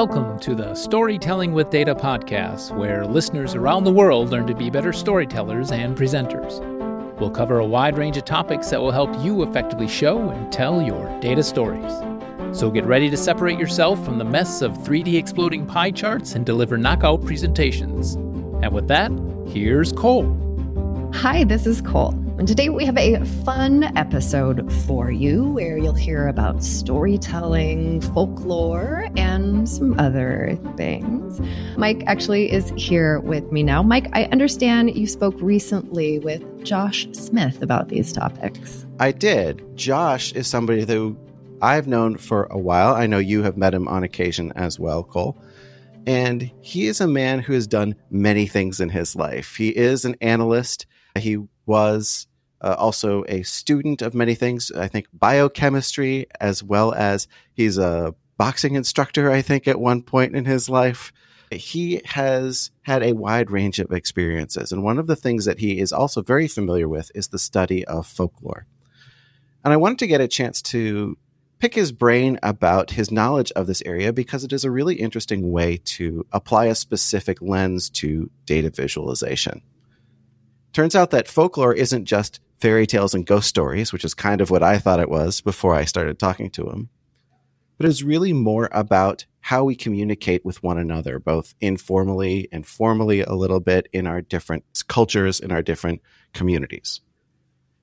Welcome to the Storytelling with Data podcast, where listeners around the world learn to be better storytellers and presenters. We'll cover a wide range of topics that will help you effectively show and tell your data stories. So get ready to separate yourself from the mess of 3D exploding pie charts and deliver knockout presentations. And with that, here's Cole. Hi, this is Cole. And today we have a fun episode for you where you'll hear about storytelling, folklore, and some other things. Mike actually is here with me now. Mike, I understand you spoke recently with Josh Smith about these topics. I did. Josh is somebody who I've known for a while. I know you have met him on occasion as well, Cole. And he is a man who has done many things in his life. He is an analyst. He was uh, also a student of many things. I think biochemistry, as well as he's a boxing instructor, I think, at one point in his life. He has had a wide range of experiences. And one of the things that he is also very familiar with is the study of folklore. And I wanted to get a chance to pick his brain about his knowledge of this area because it is a really interesting way to apply a specific lens to data visualization. Turns out that folklore isn't just fairy tales and ghost stories, which is kind of what I thought it was before I started talking to him. But it's really more about how we communicate with one another, both informally and formally, a little bit in our different cultures, in our different communities.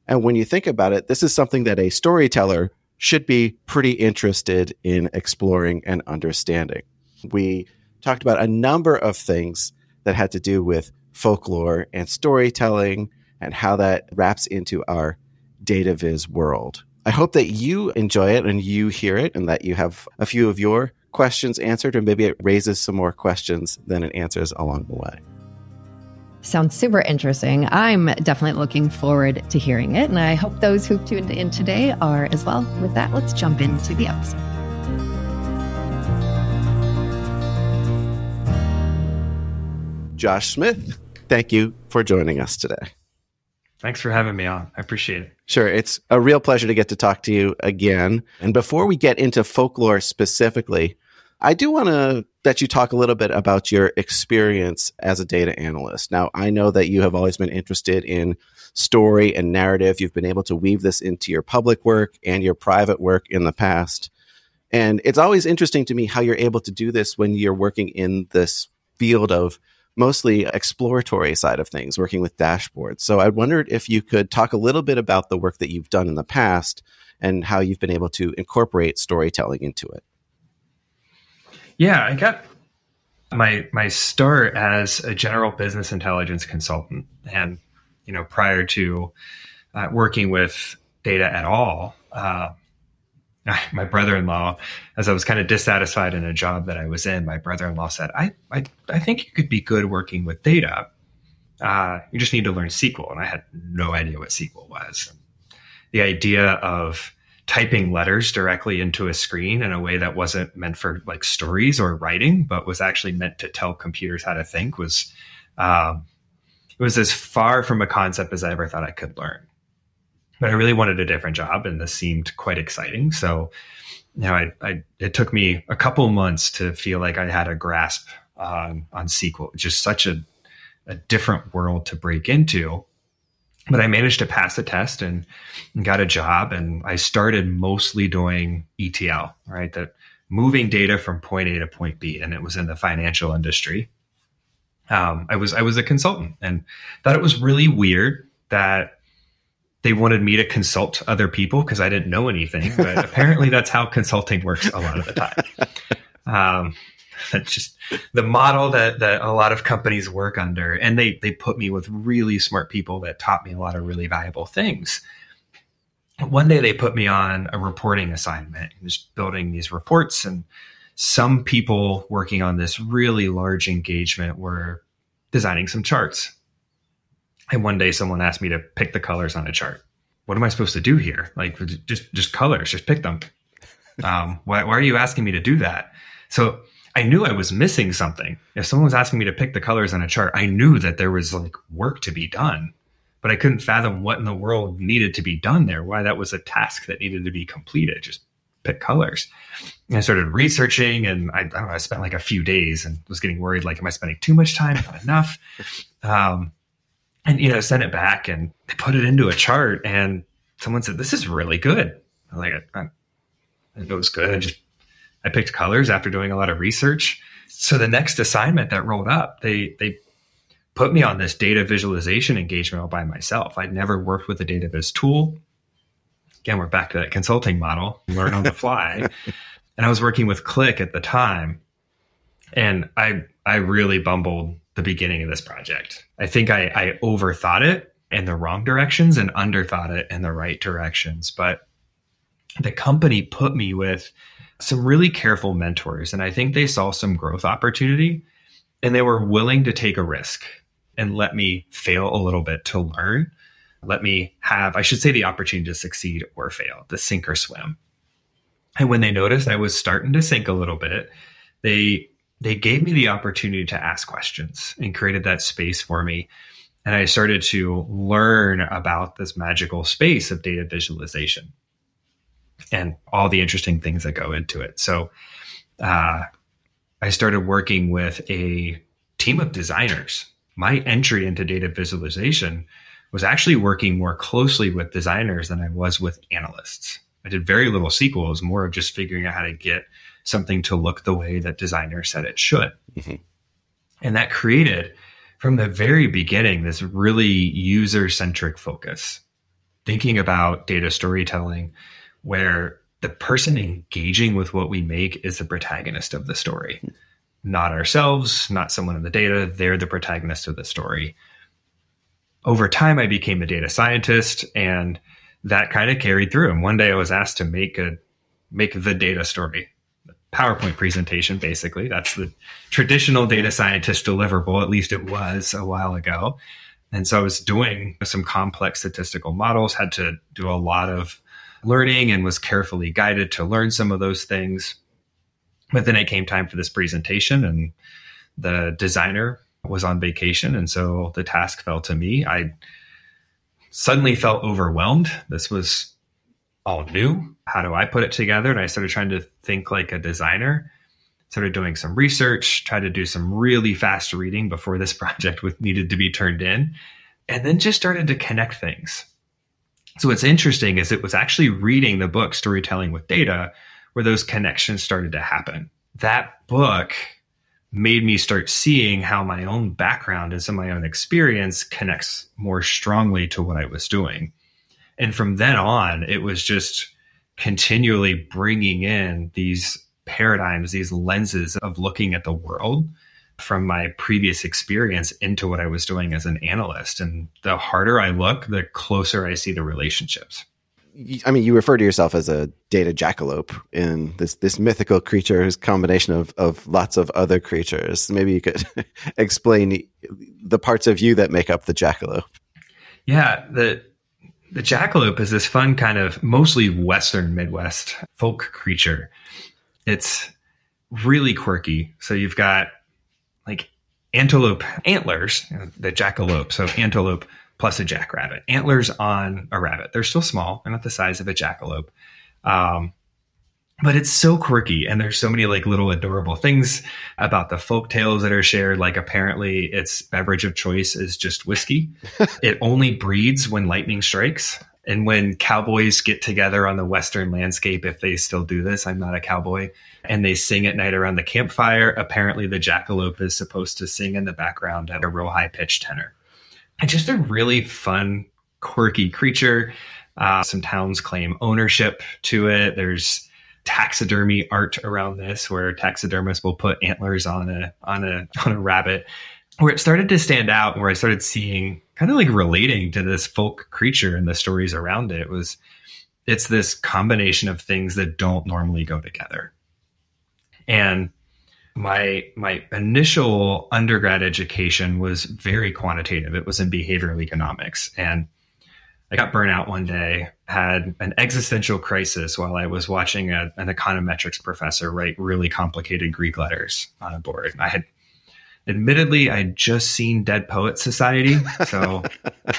And when you think about it, this is something that a storyteller should be pretty interested in exploring and understanding. We talked about a number of things that had to do with folklore and storytelling and how that wraps into our data viz world. I hope that you enjoy it and you hear it and that you have a few of your questions answered, or maybe it raises some more questions than it answers along the way. Sounds super interesting. I'm definitely looking forward to hearing it, and I hope those who've tuned in today are as well. With that, let's jump into the episode. Josh Smith, thank you for joining us today. Thanks for having me on. I appreciate it. Sure. It's a real pleasure to get to talk to you again. And before we get into folklore specifically, I do want to let you talk a little bit about your experience as a data analyst. Now, I know that you have always been interested in story and narrative. You've been able to weave this into your public work and your private work in the past. And it's always interesting to me how you're able to do this when you're working in this field of mostly exploratory side of things, working with dashboards. So I wondered if you could talk a little bit about the work that you've done in the past and how you've been able to incorporate storytelling into it. Yeah, I got my my start as a general business intelligence consultant, and you know, prior to uh, working with data at all, uh, my brother-in-law, as I was kind of dissatisfied in a job that I was in, my brother-in-law said, "I I, I think you could be good working with data. Uh, you just need to learn SQL." And I had no idea what SQL was. The idea of typing letters directly into a screen in a way that wasn't meant for like stories or writing, but was actually meant to tell computers how to think was um, it was as far from a concept as I ever thought I could learn but I really wanted a different job, and this seemed quite exciting. So, you know, I, I it took me a couple months to feel like I had a grasp on on SQL. Just such a a different world to break into. But I managed to pass the test and, and got a job, and I started mostly doing ETL, right? That moving data from point A to point B, and it was in the financial industry. Um, I was I was a consultant, and thought it was really weird that they wanted me to consult other people because I didn't know anything. But apparently, that's how consulting works a lot of the time. Um, that's just the model that that a lot of companies work under, and they they put me with really smart people that taught me a lot of really valuable things. One day, they put me on a reporting assignment, just building these reports, and some people working on this really large engagement were designing some charts and one day someone asked me to pick the colors on a chart. What am I supposed to do here? Like just just colors, just pick them. Um, why, why are you asking me to do that? So I knew I was missing something. If someone was asking me to pick the colors on a chart, I knew that there was like work to be done, but I couldn't fathom what in the world needed to be done there. Why that was a task that needed to be completed. Just pick colors. And I started researching and I, I, don't know, I spent like a few days and was getting worried, like, am I spending too much time? Not enough. Um, and, you know, sent it back and they put it into a chart and someone said, this is really good. I'm like, I, I, it was good. I just, I picked colors after doing a lot of research. So the next assignment that rolled up, they, they put me on this data visualization engagement all by myself. I'd never worked with a data viz tool. Again, we're back to that consulting model, learn on the fly. and I was working with Qlik at the time. And I I really bumbled the beginning of this project. I think I, I overthought it in the wrong directions and underthought it in the right directions. But the company put me with some really careful mentors. And I think they saw some growth opportunity and they were willing to take a risk and let me fail a little bit to learn. Let me have, I should say, the opportunity to succeed or fail, the sink or swim. And when they noticed I was starting to sink a little bit, they they gave me the opportunity to ask questions and created that space for me. And I started to learn about this magical space of data visualization and all the interesting things that go into it. So uh, I started working with a team of designers my entry into data visualization was actually working more closely with designers than I was with analysts. I did very little SQL. It was more of just figuring out how to get something to look the way that designers said it should. Mm-hmm. And that created, from the very beginning, this really user centric focus, thinking about data storytelling, where the person engaging with what we make is the protagonist of the story not ourselves, not someone in the data. They're the protagonist of the story. Over time, I became a data scientist, and that kind of carried through. And one day, I was asked to make a make the data story, PowerPoint presentation. Basically, that's the traditional data scientist deliverable. At least it was a while ago. And so I was doing some complex statistical models. Had to do a lot of learning, and was carefully guided to learn some of those things but then it came time for this presentation, and the designer was on vacation. And so the task fell to me. I suddenly felt overwhelmed. This was all new. How do I put it together? And I started trying to think like a designer. Started doing some research, tried to do some really fast reading before this project was needed to be turned in, and then just started to connect things. So what's interesting is it was actually reading the book Storytelling with Data where those connections started to happen. That book made me start seeing how my own background and some of my own experience connects more strongly to what I was doing. And from then on, it was just continually bringing in these paradigms, these lenses of looking at the world from my previous experience into what I was doing as an analyst. And the harder I look, the closer I see the relationships. I mean, you refer to yourself as a data jackalope in this this mythical creature combination of of lots of other creatures. Maybe you could explain the parts of you that make up the jackalope. Yeah, the the jackalope is this fun kind of mostly Western Midwest folk creature. It's really quirky. So you've got like antelope antlers, the jackalope. So antelope plus a jackrabbit. Antlers on a rabbit. They're still small. They're not the size of a jackalope. Um, but it's so quirky and there's so many like little adorable things about the folk tales that are shared like apparently its beverage of choice is just whiskey it only breeds when lightning strikes and when cowboys get together on the western landscape if they still do this i'm not a cowboy and they sing at night around the campfire apparently the jackalope is supposed to sing in the background at a real high pitched tenor and just a really fun, quirky creature. Uh, some towns claim ownership to it. There's taxidermy art around this, where taxidermists will put antlers on a on a on a rabbit. Where it started to stand out, where I started seeing kind of like relating to this folk creature and the stories around it was it's this combination of things that don't normally go together. And my my initial undergrad education was very quantitative. It was in behavioral economics, and I got burnt out one day. Had an existential crisis while I was watching a, an econometrics professor write really complicated Greek letters on a board. I had, admittedly, I had just seen Dead Poet Society, so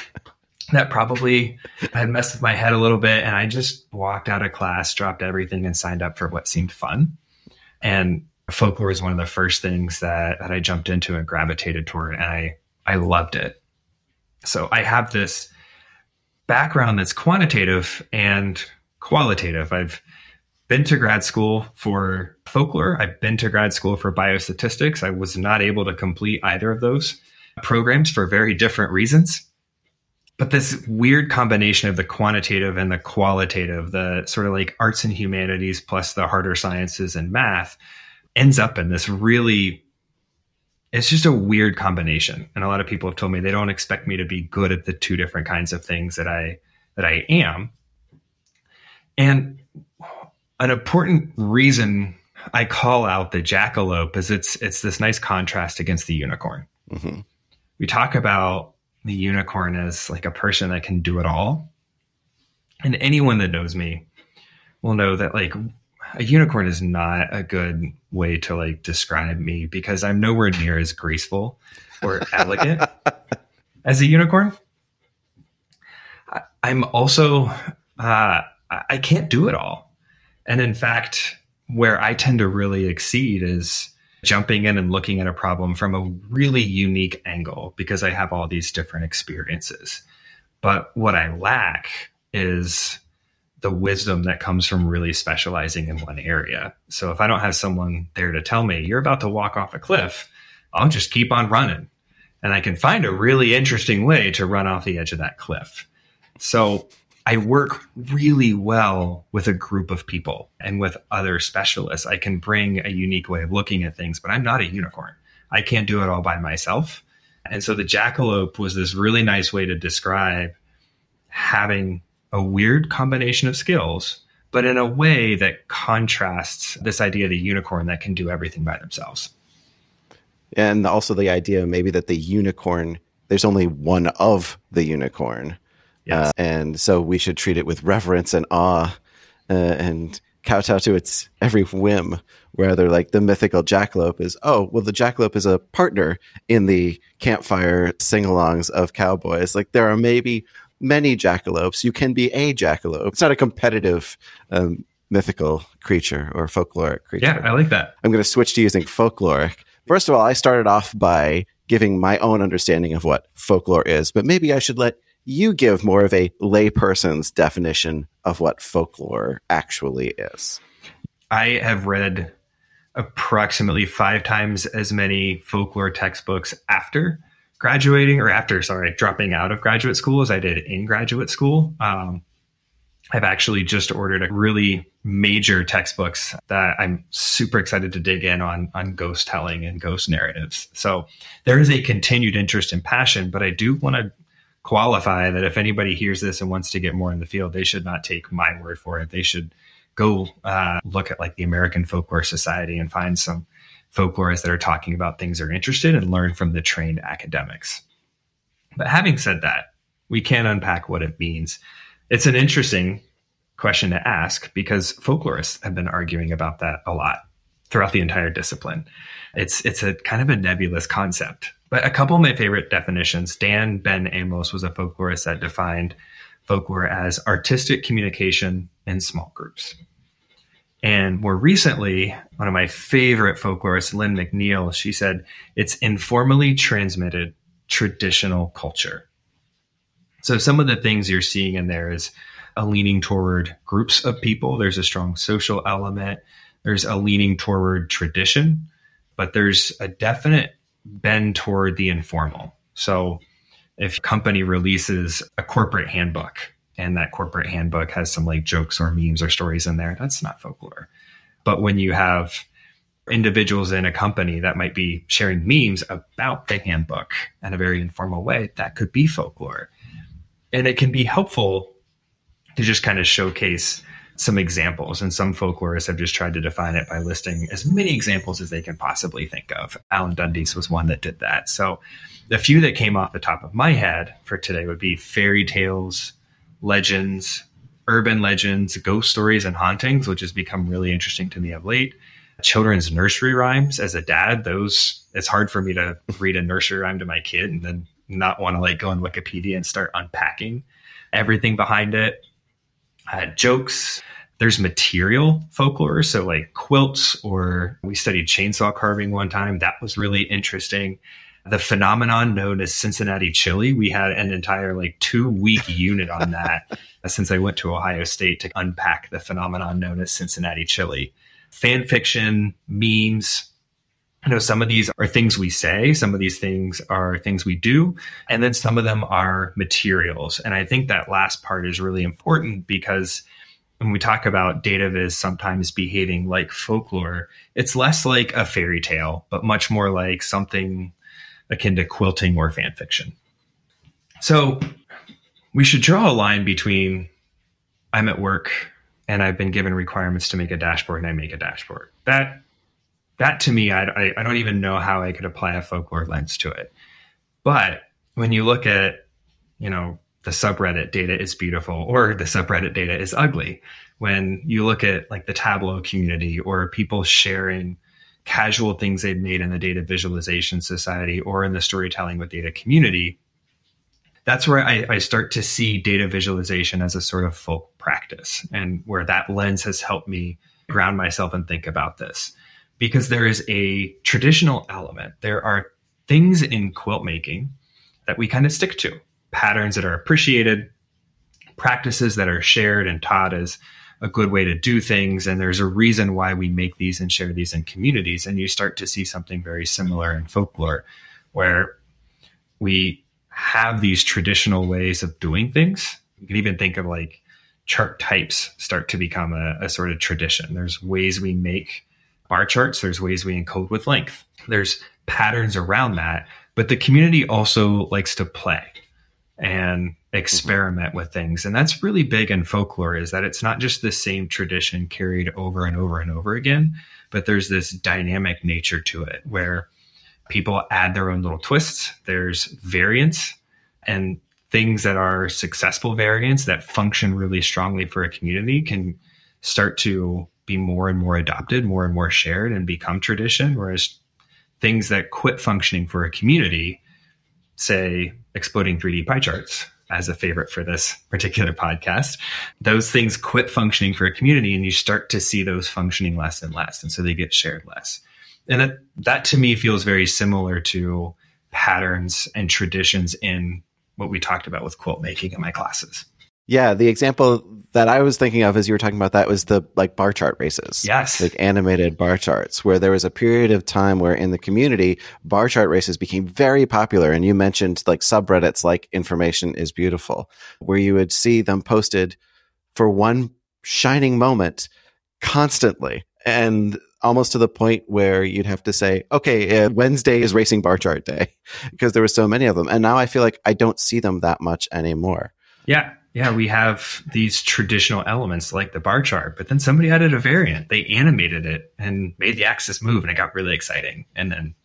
that probably had messed with my head a little bit. And I just walked out of class, dropped everything, and signed up for what seemed fun. And folklore was one of the first things that, that I jumped into and gravitated toward. And I, I loved it. So I have this background that's quantitative and qualitative. I've been to grad school for folklore. I've been to grad school for biostatistics. I was not able to complete either of those programs for very different reasons. But this weird combination of the quantitative and the qualitative, the sort of like arts and humanities plus the harder sciences and math, ends up in this really it's just a weird combination. And a lot of people have told me they don't expect me to be good at the two different kinds of things that i that i am. And an important reason i call out the jackalope is it's it's this nice contrast against the unicorn. Mm-hmm. we talk about the unicorn as like a person that can do it all. And anyone that knows me will know that like a unicorn is not a good way to like describe me because I'm nowhere near as graceful or elegant as a unicorn. I, am also uh, I can't do it all, and in fact, where I tend to really exceed is jumping in and looking at a problem from a really unique angle because I have all these different experiences. But what I lack is the wisdom that comes from really specializing in one area. So if I don't have someone there to tell me you're about to walk off a cliff, I'll just keep on running. And I can find a really interesting way to run off the edge of that cliff. So I work really well with a group of people and with other specialists. I can bring a unique way of looking at things, but I'm not a unicorn. I can't do it all by myself. And so the jackalope was this really nice way to describe having a weird combination of skills, but in a way that contrasts this idea of the unicorn that can do everything by themselves. And also the idea maybe that the unicorn, there's only one of the unicorn. Yes. Uh, and so we should treat it with reverence and awe uh, and kowtow to its every whim. Rather, like the mythical jackalope is, oh, well, the jackalope is a partner in the campfire sing alongs of cowboys. Like there are maybe many jackalopes. You can be a jackalope. It's not a competitive um, mythical creature or folkloric creature. Yeah, I like that. I'm going to switch to using folkloric. First of all, I started off by giving my own understanding of what folklore is, but maybe I should let you give more of a layperson's definition of what folklore actually is. I have read approximately five times as many folklore textbooks after graduating or after, sorry, dropping out of graduate school as I did in graduate school. Um, I've actually just ordered a really major textbooks that I'm super excited to dig in on on ghost telling and ghost narratives. So there is a continued interest and passion, but I do want to qualify that if anybody hears this and wants to get more in the field, they should not take my word for it. They should go uh, look at like the American Folklore Society and find some folklorists that are talking about things they're interested in and learn from the trained academics. But having said that, we can unpack what it means. It's an interesting question to ask because folklorists have been arguing about that a lot throughout the entire discipline. It's it's a kind of a nebulous concept. But a couple of my favorite definitions, Dan Ben-Amos was a folklorist that defined folklore as artistic communication in small groups. And more recently, one of my favorite folklorists, Lynne McNeil, she said it's informally transmitted traditional culture. So some of the things you're seeing in there is a leaning toward groups of people. There's a strong social element. There's a leaning toward tradition, but there's a definite bend toward the informal. So if company releases a corporate handbook and that corporate handbook has some like jokes or memes or stories in there, that's not folklore. But when you have individuals in a company that might be sharing memes about the handbook in a very informal way, that could be folklore. And it can be helpful to just kind of showcase some examples. And some folklorists have just tried to define it by listing as many examples as they can possibly think of. Alan Dundes was one that did that. So the few that came off the top of my head for today would be fairy tales, legends, urban legends, ghost stories, and hauntings, which has become really interesting to me of late. Children's nursery rhymes. As a dad, those it's hard for me to read a nursery rhyme to my kid and then not want to like go on Wikipedia and start unpacking everything behind it. Uh, jokes, there's material folklore, so like quilts, or we studied chainsaw carving one time. That was really interesting. The phenomenon known as Cincinnati chili, we had an entire like two week unit on that uh, since I went to Ohio State to unpack the phenomenon known as Cincinnati chili. Fan fiction, memes, I know some of these are things we say, some of these things are things we do, and then some of them are materials. And I think that last part is really important because when we talk about data viz sometimes behaving like folklore, it's less like a fairy tale, but much more like something akin to quilting or fan fiction. So we should draw a line between I'm at work and I've been given requirements to make a dashboard and I make a dashboard. That that to me, I, I, I don't even know how I could apply a folklore lens to it. But when you look at, you know, the subreddit data is beautiful or the subreddit data is ugly. When you look at like the Tableau community or people sharing casual things they've made in the data visualization society or in the storytelling with data community, that's where I, I, start to see data visualization as a sort of folk practice and where that lens has helped me ground myself and think about this because there is a traditional element. There are things in quilt making that we kind of stick to, patterns that are appreciated, practices that are shared and taught as a good way to do things. And there's a reason why we make these and share these in communities. And you start to see something very similar in folklore, where we have these traditional ways of doing things. You can even think of like chart types start to become a, a sort of tradition. There's ways we make bar charts, there's ways we encode with length. There's patterns around that, but the community also likes to play and experiment mm-hmm. with things. And that's really big in folklore is that it's not just the same tradition carried over and over and over again, but there's this dynamic nature to it where people add their own little twists. There's variants and things that are successful variants that function really strongly for a community can start to be more and more adopted, more and more shared, and become tradition. Whereas things that quit functioning for a community, say exploding 3D pie charts as a favorite for this particular podcast, those things quit functioning for a community and you start to see those functioning less and less. And so they get shared less. And that, that to me feels very similar to patterns and traditions in what we talked about with quilt making in my classes. Yeah, the example that I was thinking of as you were talking about that was the like bar chart races. Yes. Like animated bar charts, where there was a period of time where in the community, bar chart races became very popular. And you mentioned like subreddits like Information is Beautiful, where you would see them posted for one shining moment constantly. And almost to the point where you'd have to say, okay, uh, Wednesday is racing bar chart day because there were so many of them. And now I feel like I don't see them that much anymore. Yeah yeah, we have these traditional elements like the bar chart, but then somebody added a variant. They animated it and made the axis move, and it got really exciting. And then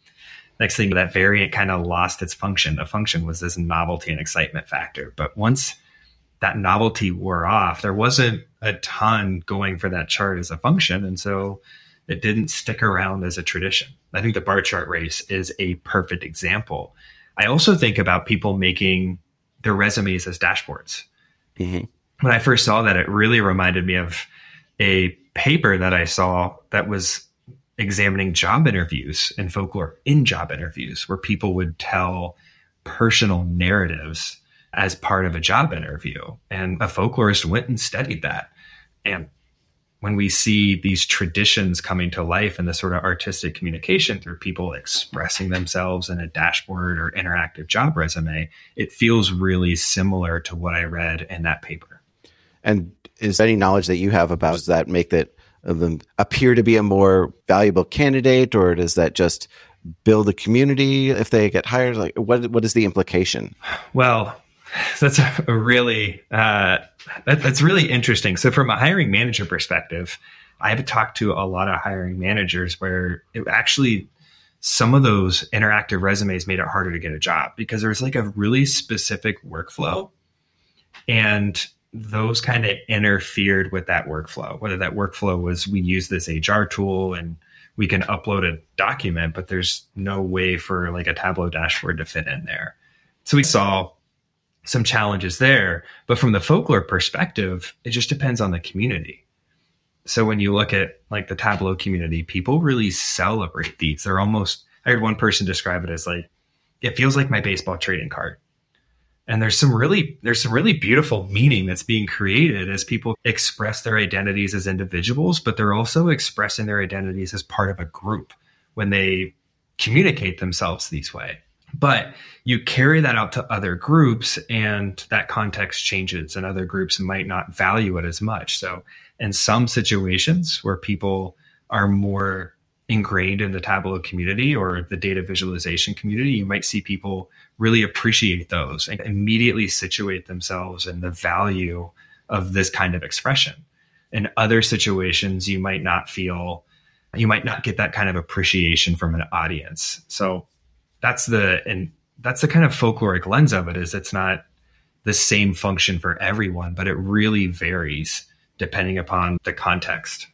next thing, that variant kind of lost its function. The function was this novelty and excitement factor. But once that novelty wore off, there wasn't a ton going for that chart as a function. And so it didn't stick around as a tradition. I think the bar chart race is a perfect example. I also think about people making their resumes as dashboards Mm-hmm. When I first saw that, it really reminded me of a paper that I saw that was examining job interviews and folklore in job interviews, where people would tell personal narratives as part of a job interview. And a folklorist went and studied that. And when we see these traditions coming to life and the sort of artistic communication through people expressing themselves in a dashboard or interactive job resume, it feels really similar to what I read in that paper. And is any knowledge that you have about does that make that them appear to be a more valuable candidate, or does that just build a community if they get hired? Like, what what is the implication? Well, that's a really uh, that, that's really interesting. So from a hiring manager perspective, I've talked to a lot of hiring managers where it actually some of those interactive resumes made it harder to get a job because there's like a really specific workflow and those kind of interfered with that workflow whether that workflow was we use this hr tool and we can upload a document but there's no way for like a tableau dashboard to fit in there So we saw some challenges there. But from the folklore perspective, it just depends on the community. So when you look at like the Tableau community, people really celebrate these. They're almost, I heard one person describe it as like, it feels like my baseball trading card. And there's some really, there's some really beautiful meaning that's being created as people express their identities as individuals, but they're also expressing their identities as part of a group when they communicate themselves this way. But you carry that out to other groups and that context changes and other groups might not value it as much. So in some situations where people are more ingrained in the Tableau community or the data visualization community, you might see people really appreciate those and immediately situate themselves in the value of this kind of expression. In other situations, you might not feel, you might not get that kind of appreciation from an audience. So that's the and that's the kind of folkloric lens of it is it's not the same function for everyone, but it really varies depending upon the context.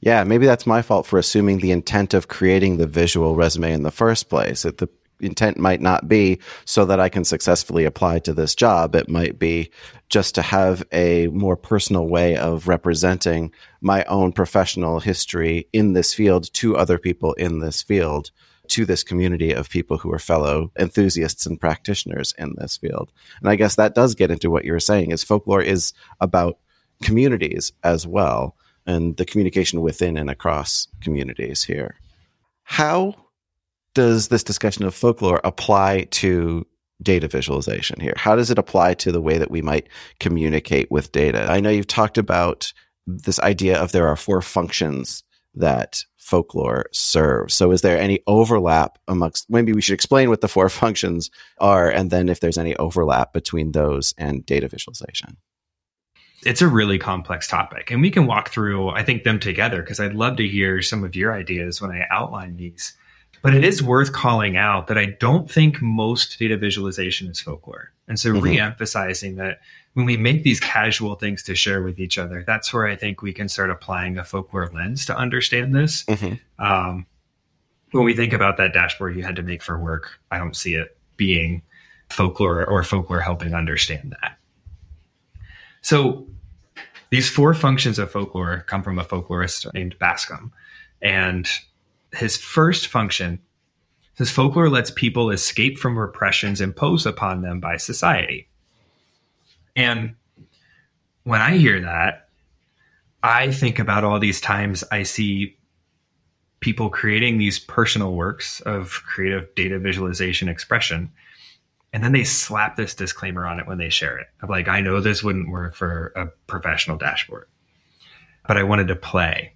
Yeah, maybe that's my fault for assuming the intent of creating the visual resume in the first place. That the intent might not be so that I can successfully apply to this job. It might be just to have a more personal way of representing my own professional history in this field to other people in this field to this community of people who are fellow enthusiasts and practitioners in this field. And I guess that does get into what you were saying is folklore is about communities as well and the communication within and across communities here. How does this discussion of folklore apply to data visualization here? How does it apply to the way that we might communicate with data? I know you've talked about this idea of there are four functions that folklore serves. So, is there any overlap amongst? Maybe we should explain what the four functions are, and then if there's any overlap between those and data visualization. It's a really complex topic, and we can walk through, I think, them together because I'd love to hear some of your ideas when I outline these. But it is worth calling out that I don't think most data visualization is folklore. And so, mm-hmm. re emphasizing that when we make these casual things to share with each other, that's where I think we can start applying a folklore lens to understand this. Mm-hmm. Um, when we think about that dashboard you had to make for work, I don't see it being folklore or folklore helping understand that. So these four functions of folklore come from a folklorist named Bascom. And his first function says folklore lets people escape from repressions imposed upon them by society. And when I hear that, I think about all these times I see people creating these personal works of creative data visualization expression. And then they slap this disclaimer on it when they share it. I'm like, I know this wouldn't work for a professional dashboard, but I wanted to play.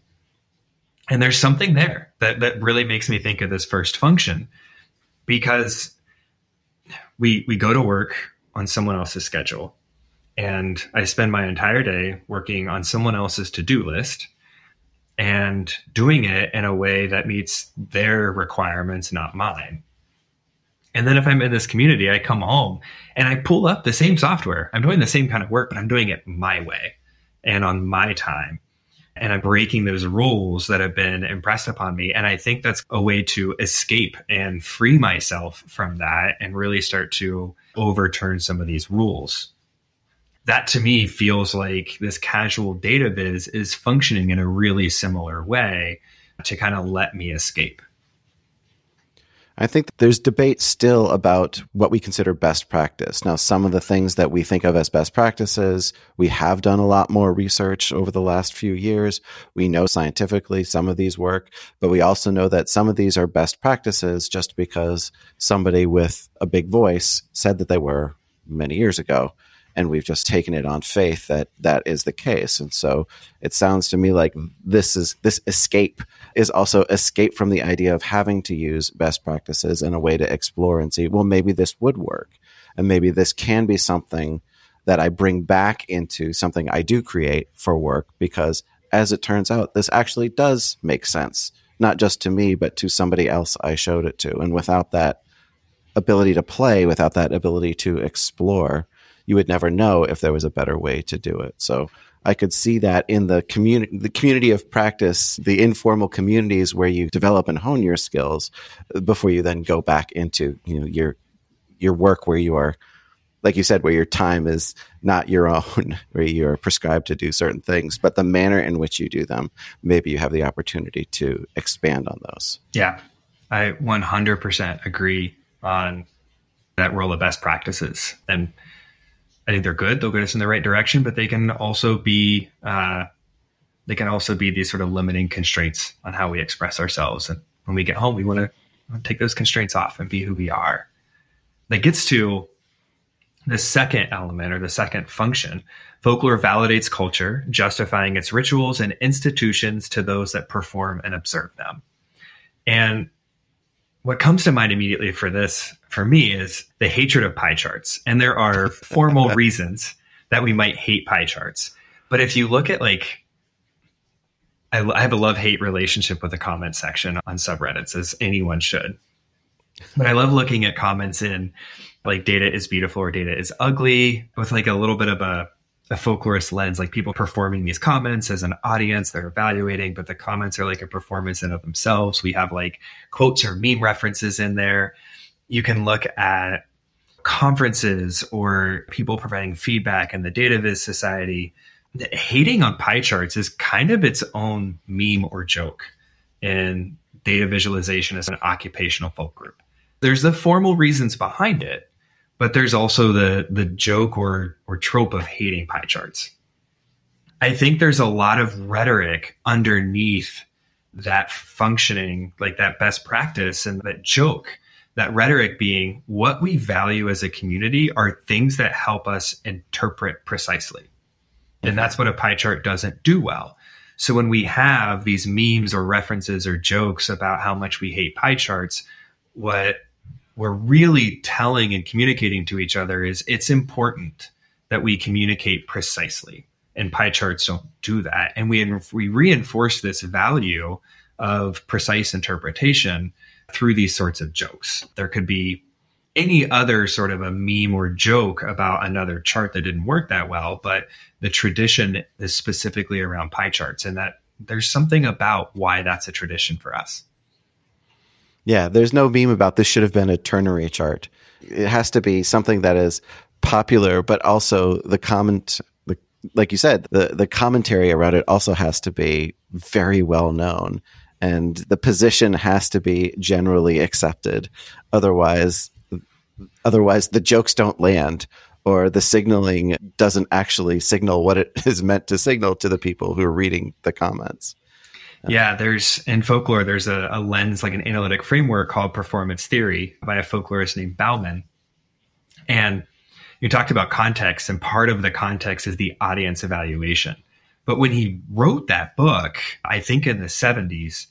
And there's something there that, that really makes me think of this first function because we we go to work on someone else's schedule and I spend my entire day working on someone else's to do list and doing it in a way that meets their requirements, not mine. And then if I'm in this community, I come home and I pull up the same software. I'm doing the same kind of work, but I'm doing it my way and on my time. And I'm breaking those rules that have been impressed upon me. And I think that's a way to escape and free myself from that and really start to overturn some of these rules that to me feels like this casual data viz is functioning in a really similar way to kind of let me escape. I think there's debate still about what we consider best practice. Now, some of the things that we think of as best practices, we have done a lot more research over the last few years. We know scientifically some of these work, but we also know that some of these are best practices just because somebody with a big voice said that they were many years ago and we've just taken it on faith that that is the case. And so it sounds to me like this is this escape is also escape from the idea of having to use best practices in a way to explore and see well maybe this would work. And maybe this can be something that I bring back into something I do create for work because as it turns out this actually does make sense not just to me but to somebody else I showed it to. And without that ability to play without that ability to explore you would never know if there was a better way to do it. So I could see that in the community, the community of practice, the informal communities where you develop and hone your skills uh, before you then go back into, you know, your your work where you are like you said, where your time is not your own, where you're prescribed to do certain things, but the manner in which you do them, maybe you have the opportunity to expand on those. Yeah, I 100% agree on that role of best practices. And I think they're good. They'll get us in the right direction, but they can also be, uh, they can also be these sort of limiting constraints on how we express ourselves. And when we get home, we want to take those constraints off and be who we are. That gets to the second element or the second function, folklore validates culture, justifying its rituals and institutions to those that perform and observe them. And what comes to mind immediately for this, for me, is the hatred of pie charts. And there are formal reasons that we might hate pie charts. But if you look at like, I, I have a love hate relationship with the comment section on subreddits, as anyone should. But I love looking at comments in like data is beautiful or data is ugly with like a little bit of a, a folklorist lens, like people performing these comments as an audience, they're evaluating, but the comments are like a performance in of themselves. We have like quotes or meme references in there. You can look at conferences or people providing feedback in the data viz society. Hating on pie charts is kind of its own meme or joke in data visualization as an occupational folk group. There's the formal reasons behind it, but there's also the the joke or or trope of hating pie charts. I think there's a lot of rhetoric underneath that functioning, like that best practice and that joke. That rhetoric being what we value as a community are things that help us interpret precisely. And that's what a pie chart doesn't do well. So when we have these memes or references or jokes about how much we hate pie charts, what we're really telling and communicating to each other is it's important that we communicate precisely and pie charts don't do that and we we reinforce this value of precise interpretation through these sorts of jokes there could be any other sort of a meme or joke about another chart that didn't work that well but the tradition is specifically around pie charts and that there's something about why that's a tradition for us yeah, there's no meme about this should have been a ternary chart. It has to be something that is popular, but also the comment, the, like you said, the, the commentary around it also has to be very well known. And the position has to be generally accepted. Otherwise, otherwise the jokes don't land or the signaling doesn't actually signal what it is meant to signal to the people who are reading the comments. Yeah, there's in folklore, there's a, a, lens, like an analytic framework called performance theory by a folklorist named Bauman. And you talked about context, and part of the context is the audience evaluation. But when he wrote that book, I think in the 70s,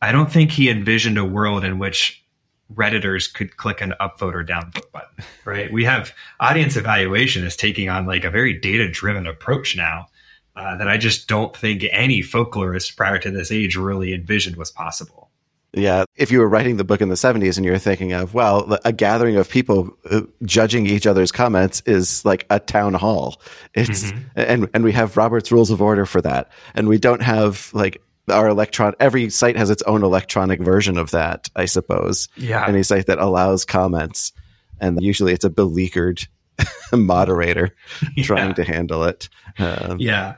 I don't think he envisioned a world in which Redditors could click an upvote or downvote button, right? We have audience evaluation is taking on like a very data driven approach now uh, that I just don't think any folklorist prior to this age really envisioned was possible. Yeah, if you were writing the book in the 70s and you're thinking of, well, a gathering of people uh, judging each other's comments is like a town hall. It's mm-hmm. and and we have Robert's Rules of Order for that. And we don't have like our electron every site has its own electronic version of that, I suppose. Yeah. Any site that allows comments. And usually it's a beleaguered moderator yeah. trying to handle it. Um, yeah.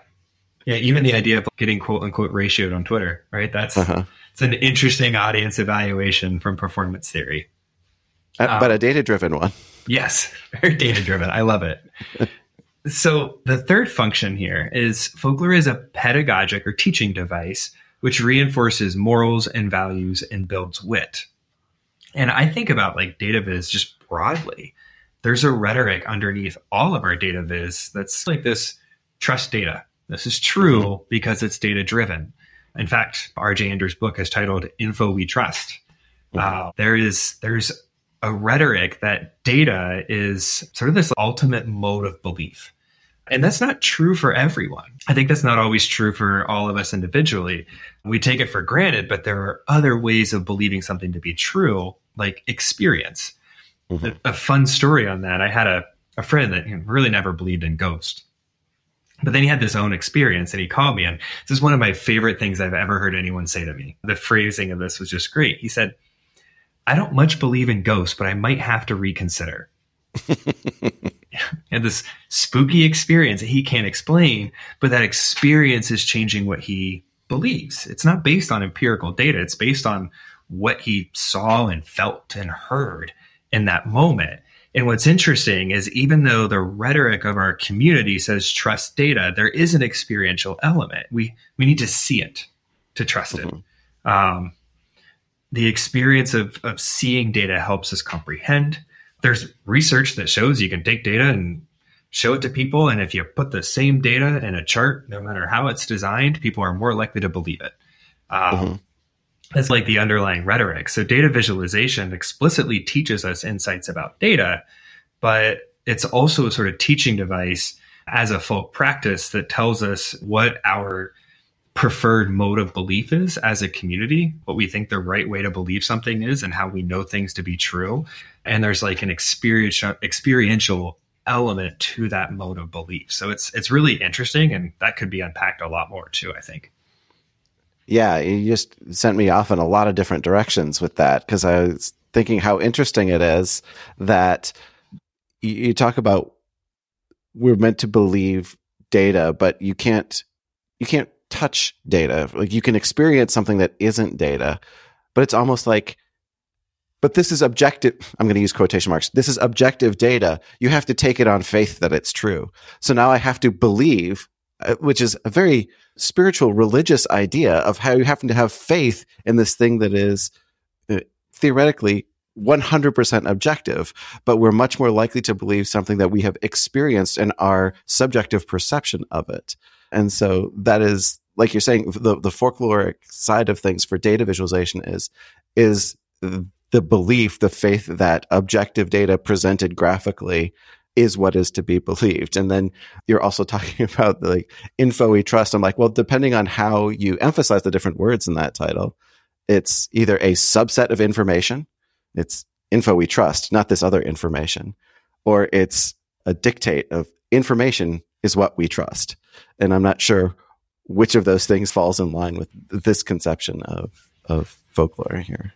Yeah, even the idea of getting quote unquote ratioed on Twitter, right? That's uh-huh. It's an interesting audience evaluation from performance theory. Uh, um, but a data driven one. Yes, very data driven. I love it. so the third function here is folklore is a pedagogic or teaching device which reinforces morals and values and builds wit. And I think about like data viz just broadly. There's a rhetoric underneath all of our data viz that's like this trust data this is true mm-hmm. because it's data driven. In fact, RJ Andrews' book is titled "Info We Trust." Uh, there is there's a rhetoric that data is sort of this ultimate mode of belief. And that's not true for everyone. I think that's not always true for all of us individually. We take it for granted, but there are other ways of believing something to be true, like experience. Mm-hmm. A, a, fun story on that I had a, a friend that really never believed in ghosts. But then he had this own experience and he called me. And this is one of my favorite things I've ever heard anyone say to me. The phrasing of this was just great. He said, I don't much believe in ghosts, but I might have to reconsider. and this spooky experience that he can't explain, but that experience is changing what he believes. It's not based on empirical data, it's based on what he saw and felt and heard in that moment. And what's interesting is even though the rhetoric of our community says trust data, there is an experiential element. We we need to see it to trust mm-hmm. it. Um, the experience of, of seeing data helps us comprehend. There's research that shows you can take data and show it to people. And if you put the same data in a chart, no matter how it's designed, people are more likely to believe it. Um, mm-hmm. That's like the underlying rhetoric. So data visualization explicitly teaches us insights about data, but it's also a sort of teaching device as a folk practice that tells us what our preferred mode of belief is as a community, what we think the right way to believe something is, and how we know things to be true. And there's like an experiential experiential element to that mode of belief. So it's it's really interesting, and that could be unpacked a lot more too. I think. Yeah, you just sent me off in a lot of different directions with that because I was thinking how interesting it is that you, you talk about we're meant to believe data, but you can't you can't touch data. Like you can experience something that isn't data, but it's almost like, but this is objective. I'm going to use quotation marks. This is objective data. You have to take it on faith that it's true. So now I have to believe, which is a very spiritual, religious idea of how you happen to have faith in this thing that is uh, theoretically 100% objective, but we're much more likely to believe something that we have experienced in our subjective perception of it. And so that is like you're saying, the, the folkloric side of things for data visualization is, is the belief, the faith that objective data presented graphically is what is to be believed. And then you're also talking about the like info we trust. I'm like, well, depending on how you emphasize the different words in that title, it's either a subset of information, it's info we trust, not this other information, or it's a dictate of information is what we trust. And I'm not sure which of those things falls in line with this conception of of folklore here.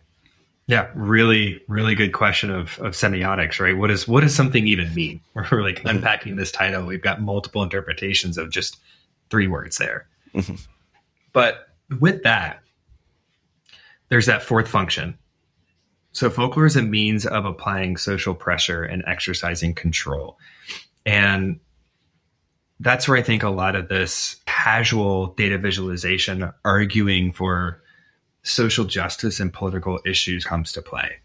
Yeah, really, really good question of, of semiotics, right? What is what does something even mean? We're like mm-hmm. unpacking this title. We've got multiple interpretations of just three words there. Mm-hmm. But with that, there's that fourth function. So folklore is a means of applying social pressure and exercising control. And that's where I think a lot of this casual data visualization arguing for social justice and political issues comes to play.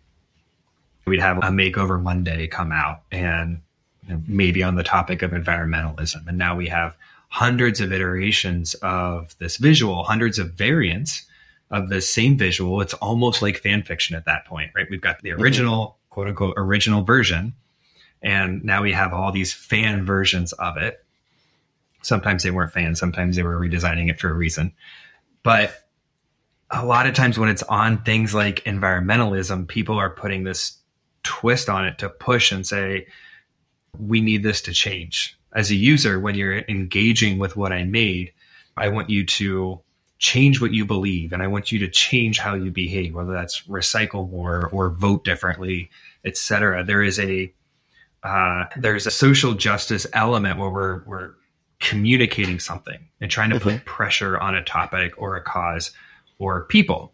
We'd have a makeover Monday come out and you know, maybe on the topic of environmentalism. And now we have hundreds of iterations of this visual, hundreds of variants of the same visual. It's almost like fan fiction at that point, right? We've got the mm-hmm. original, mm-hmm. quote unquote, original version. And now we have all these fan versions of it Sometimes they weren't fans, sometimes they were redesigning it for a reason. But a lot of times when it's on things like environmentalism, people are putting this twist on it to push and say, we need this to change. As a user, when you're engaging with what I made, I want you to change what you believe and I want you to change how you behave, whether that's recycle more or vote differently, etc. There is a uh, there's a social justice element where we're we're communicating something and trying to put mm-hmm. pressure on a topic or a cause or people.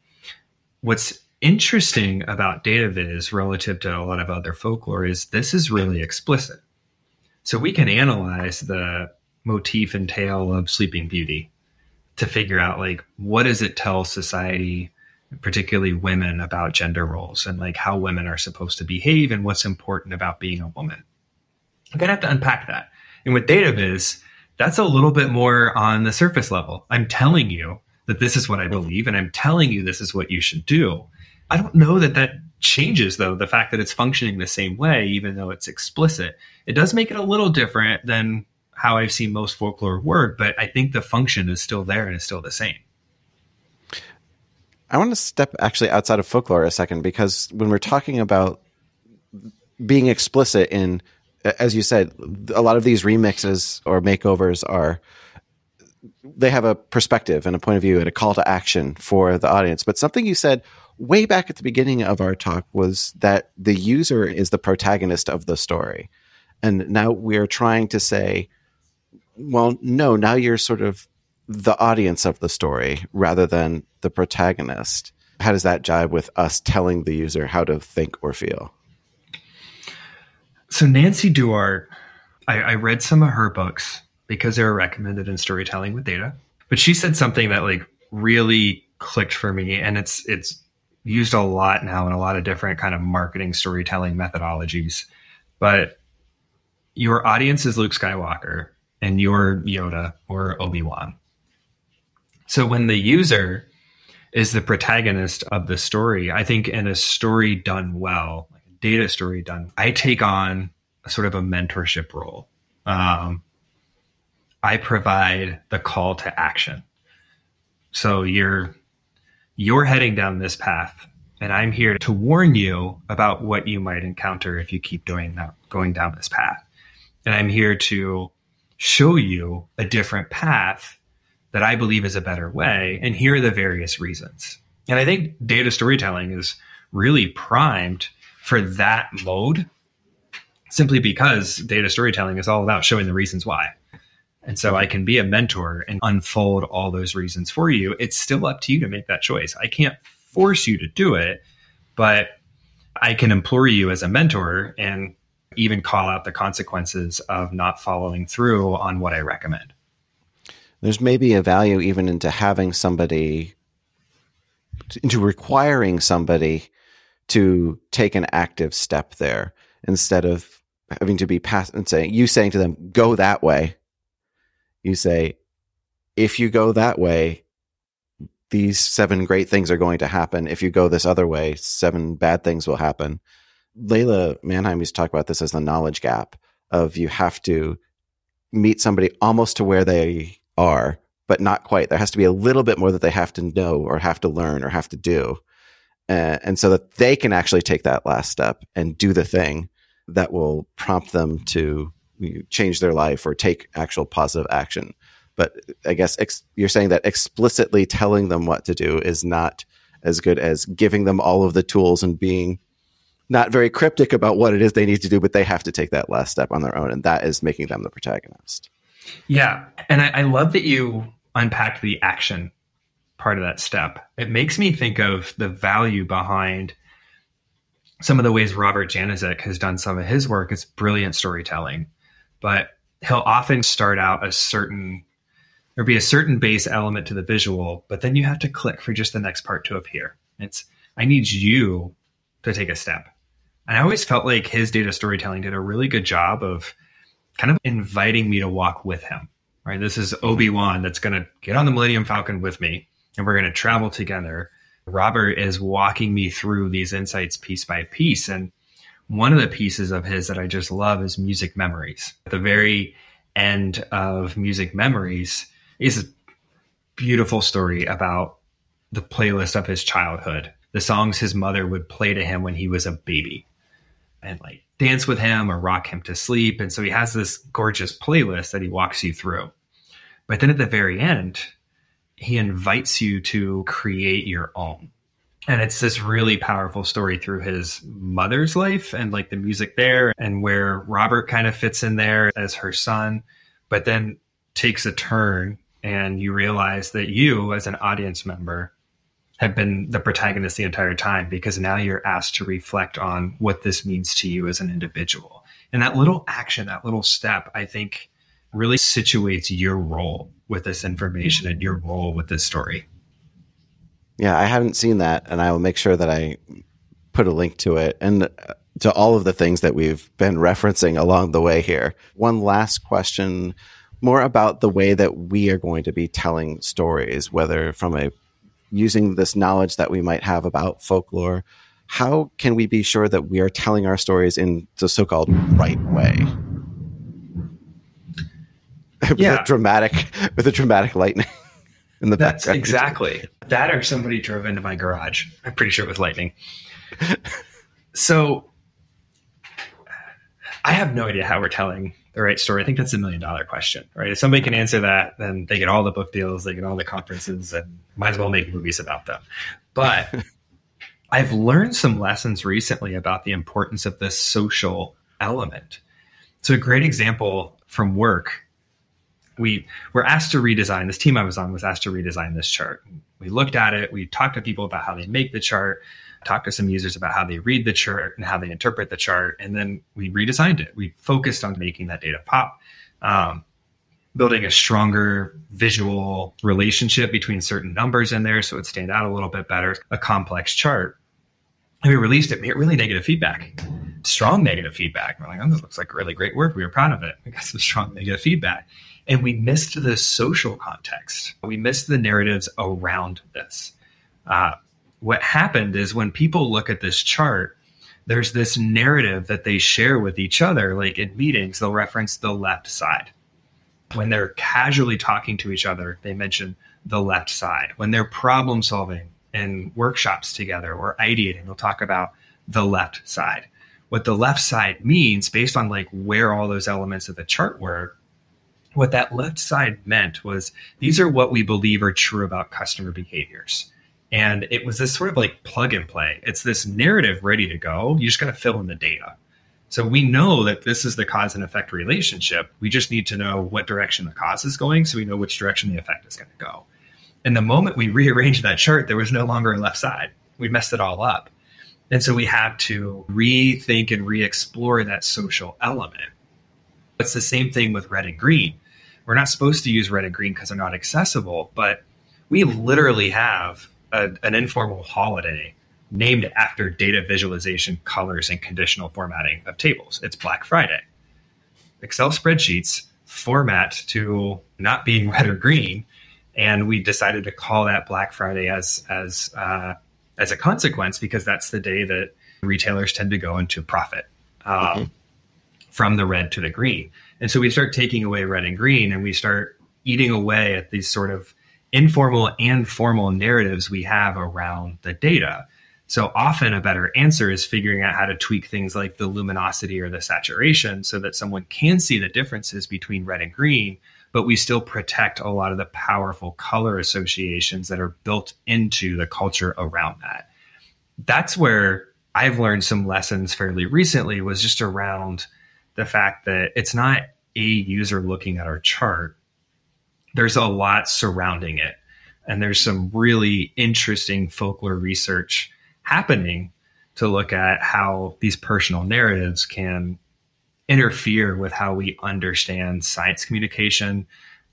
What's interesting about data viz relative to a lot of other folklore is this is really explicit. So we can analyze the motif and tale of Sleeping Beauty to figure out like what does it tell society, particularly women, about gender roles and like how women are supposed to behave and what's important about being a woman. I'm gonna have to unpack that. And with data viz, that's a little bit more on the surface level. I'm telling you that this is what I believe, and I'm telling you this is what you should do. I don't know that that changes, though, the fact that it's functioning the same way, even though it's explicit. It does make it a little different than how I've seen most folklore work, but I think the function is still there and is still the same. I want to step actually outside of folklore a second because when we're talking about being explicit in as you said, a lot of these remixes or makeovers are they have a perspective and a point of view and a call to action for the audience. But something you said way back at the beginning of our talk was that the user is the protagonist of the story. And now we're trying to say, well, no, now you're sort of the audience of the story rather than the protagonist. How does that jive with us telling the user how to think or feel? So, Nancy Duarte, I, I read some of her books because they were recommended in storytelling with data. But she said something that like really clicked for me and it's it's used a lot now in a lot of different kind of marketing storytelling methodologies. But your audience is Luke Skywalker and you're Yoda or Obi-Wan. So when the user is the protagonist of the story, I think in a story done well, like a data story done, I take on sort of a mentorship role. Um, I provide the call to action. So you're you're heading down this path and I'm here to warn you about what you might encounter if you keep doing that going down this path. And I'm here to show you a different path that I believe is a better way and here are the various reasons. And I think data storytelling is really primed for that mode simply because data storytelling is all about showing the reasons why. And so I can be a mentor and unfold all those reasons for you. It's still up to you to make that choice. I can't force you to do it, but I can implore you as a mentor and even call out the consequences of not following through on what I recommend. There's maybe a value even into having somebody, into requiring somebody to take an active step there instead of having to be passed and saying, you saying to them, go that way you say, if you go that way, these seven great things are going to happen. If you go this other way, seven bad things will happen. Leila Manheim used to talk about this as the knowledge gap of you have to meet somebody almost to where they are, but not quite. There has to be a little bit more that they have to know or have to learn or have to do. Uh, and so that they can actually take that last step and do the thing that will prompt them to change their life or take actual positive action. But I guess ex- you're saying that explicitly telling them what to do is not as good as giving them all of the tools and being not very cryptic about what it is they need to do, but they have to take that last step on their own. And that is making them the protagonist. Yeah. And I, I love that you unpacked the action part of that step. It makes me think of the value behind some of the ways Robert Janezic has done some of his work. It's brilliant storytelling but he'll often start out a certain there be a certain base element to the visual, but then you have to click for just the next part to appear. It's I need you to take a step. And I always felt like his data storytelling did a really good job of kind of inviting me to walk with him. Right? This is Obi-Wan that's going to get on the Millennium Falcon with me and we're going to travel together. Robert is walking me through these insights piece by piece and one of the pieces of his that I just love is Music Memories. At the very end of Music Memories is a beautiful story about the playlist of his childhood, the songs his mother would play to him when he was a baby and like dance with him or rock him to sleep. And so he has this gorgeous playlist that he walks you through. But then at the very end, he invites you to create your own and it's this really powerful story through his mother's life and like the music there and where Robert kind of fits in there as her son, but then takes a turn and you realize that you as an audience member have been the protagonist the entire time because now you're asked to reflect on what this means to you as an individual. And that little action, that little step, I think really situates your role with this information and your role with this story. Yeah, I haven't seen that, and I will make sure that I put a link to it and uh, to all of the things that we've been referencing along the way here. One last question more about the way that we are going to be telling stories, whether from a using this knowledge that we might have about folklore, how can we be sure that we are telling our stories in the so-called right way? Yeah. with dramatic with a dramatic lightning in the That's background. exactly that, or somebody drove into my garage. I'm pretty sure it was lightning. so I have no idea how we're telling the right story. I think that's a million dollar question, right? If somebody can answer that, then they get all the book deals, they get all the conferences, and might as well make movies about them. But I've learned some lessons recently about the importance of this social element. So, a great example from work we were asked to redesign this team I was on was asked to redesign this chart. We looked at it, we talked to people about how they make the chart, talked to some users about how they read the chart and how they interpret the chart, and then we redesigned it. We focused on making that data pop. Um, building a stronger visual relationship between certain numbers in there so it stand out a little bit better, a complex chart. And we released it, we get really negative feedback, strong negative feedback. We're like, oh, this looks like really great work. We were proud of it. We got some strong negative feedback. And we missed the social context. We missed the narratives around this. Uh, what happened is when people look at this chart, there's this narrative that they share with each other. Like in meetings, they'll reference the left side when they're casually talking to each other, they mention the left side. When they're problem solving in workshops together or ideating, they'll talk about the left side. What the left side means, based on like where all those elements of the chart were, what that left side meant was these are what we believe are true about customer behaviors. And it was this sort of like plug and play. It's this narrative ready to go. You just got to fill in the data. So we know that this is the cause and effect relationship. We just need to know what direction the cause is going so we know which direction the effect is going to go. And the moment we rearranged that chart, there was no longer a left side. We messed it all up. And so we have to rethink and re explore that social element. It's the same thing with red and green. We're not supposed to use red and green because they're not accessible, but we literally have a, an informal holiday named after data visualization, colors, and conditional formatting of tables. It's Black Friday. Excel spreadsheets format to not being red or green, and we decided to call that Black Friday as as uh, as a consequence because that's the day that retailers tend to go into profit um, mm-hmm. from the red to the green. And so we start taking away red and green, and we start eating away at these sort of informal and formal narratives we have around the data. So often a better answer is figuring out how to tweak things like the luminosity or the saturation so that someone can see the differences between red and green, but we still protect a lot of the powerful color associations that are built into the culture around that. That's where I've learned some lessons fairly recently was just around the fact that it's not a user looking at our chart. There's a lot surrounding it. And there's some really interesting folklore research happening to look at how these personal narratives can interfere with how we understand science communication,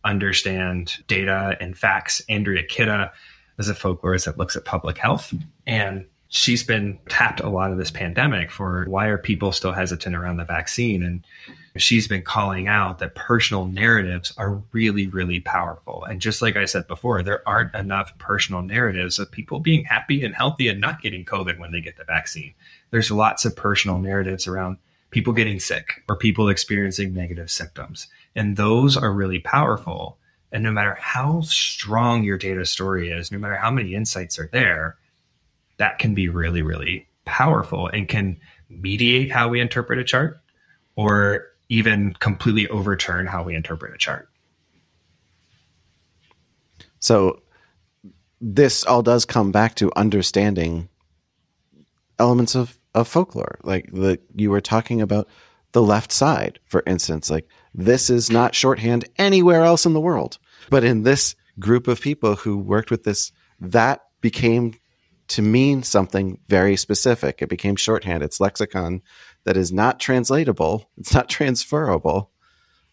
understand data and facts. Andrea Kitta is a folklorist that looks at public health and she's been tapped a lot of this pandemic for why are people still hesitant around the vaccine and she's been calling out that personal narratives are really, really powerful. And just like I said before, there aren't enough personal narratives of people being happy and healthy and not getting COVID when they get the vaccine. There's lots of personal narratives around people getting sick or people experiencing negative symptoms. And those are really powerful. And no matter how strong your data story is, no matter how many insights are there, that can be really, really powerful and can mediate how we interpret a chart or even completely overturn how we interpret a chart. So this all does come back to understanding elements of, of folklore. Like the you were talking about the left side, for instance. Like this is not shorthand anywhere else in the world. But in this group of people who worked with this, that became to mean something very specific. It became shorthand. It's lexicon that is not translatable, it's not transferable,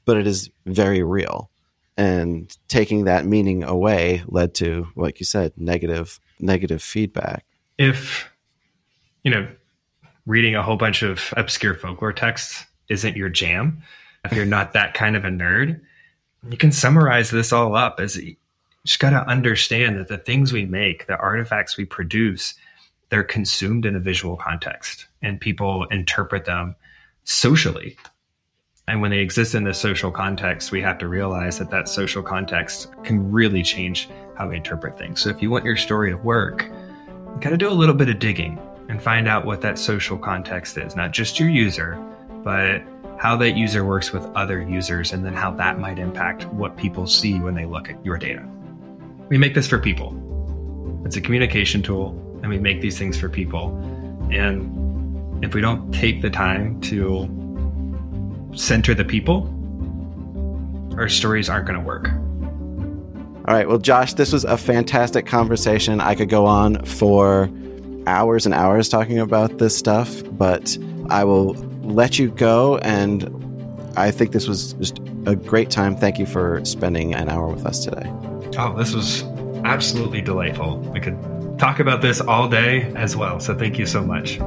but it is very real. And taking that meaning away led to, like you said, negative negative feedback. If you know, reading a whole bunch of obscure folklore texts isn't your jam, if you're not that kind of a nerd, you can summarize this all up as just got to understand that the things we make, the artifacts we produce, they're consumed in a visual context and people interpret them socially. And when they exist in this social context, we have to realize that that social context can really change how we interpret things. So if you want your story to work, you got to do a little bit of digging and find out what that social context is, not just your user, but how that user works with other users and then how that might impact what people see when they look at your data. We make this for people. It's a communication tool and we make these things for people. And if we don't take the time to center the people, our stories aren't going to work. All right. Well, Josh, this was a fantastic conversation. I could go on for hours and hours talking about this stuff, but I will let you go. And I think this was just a great time. Thank you for spending an hour with us today. Oh, this was absolutely delightful. We could talk about this all day as well. So thank you so much.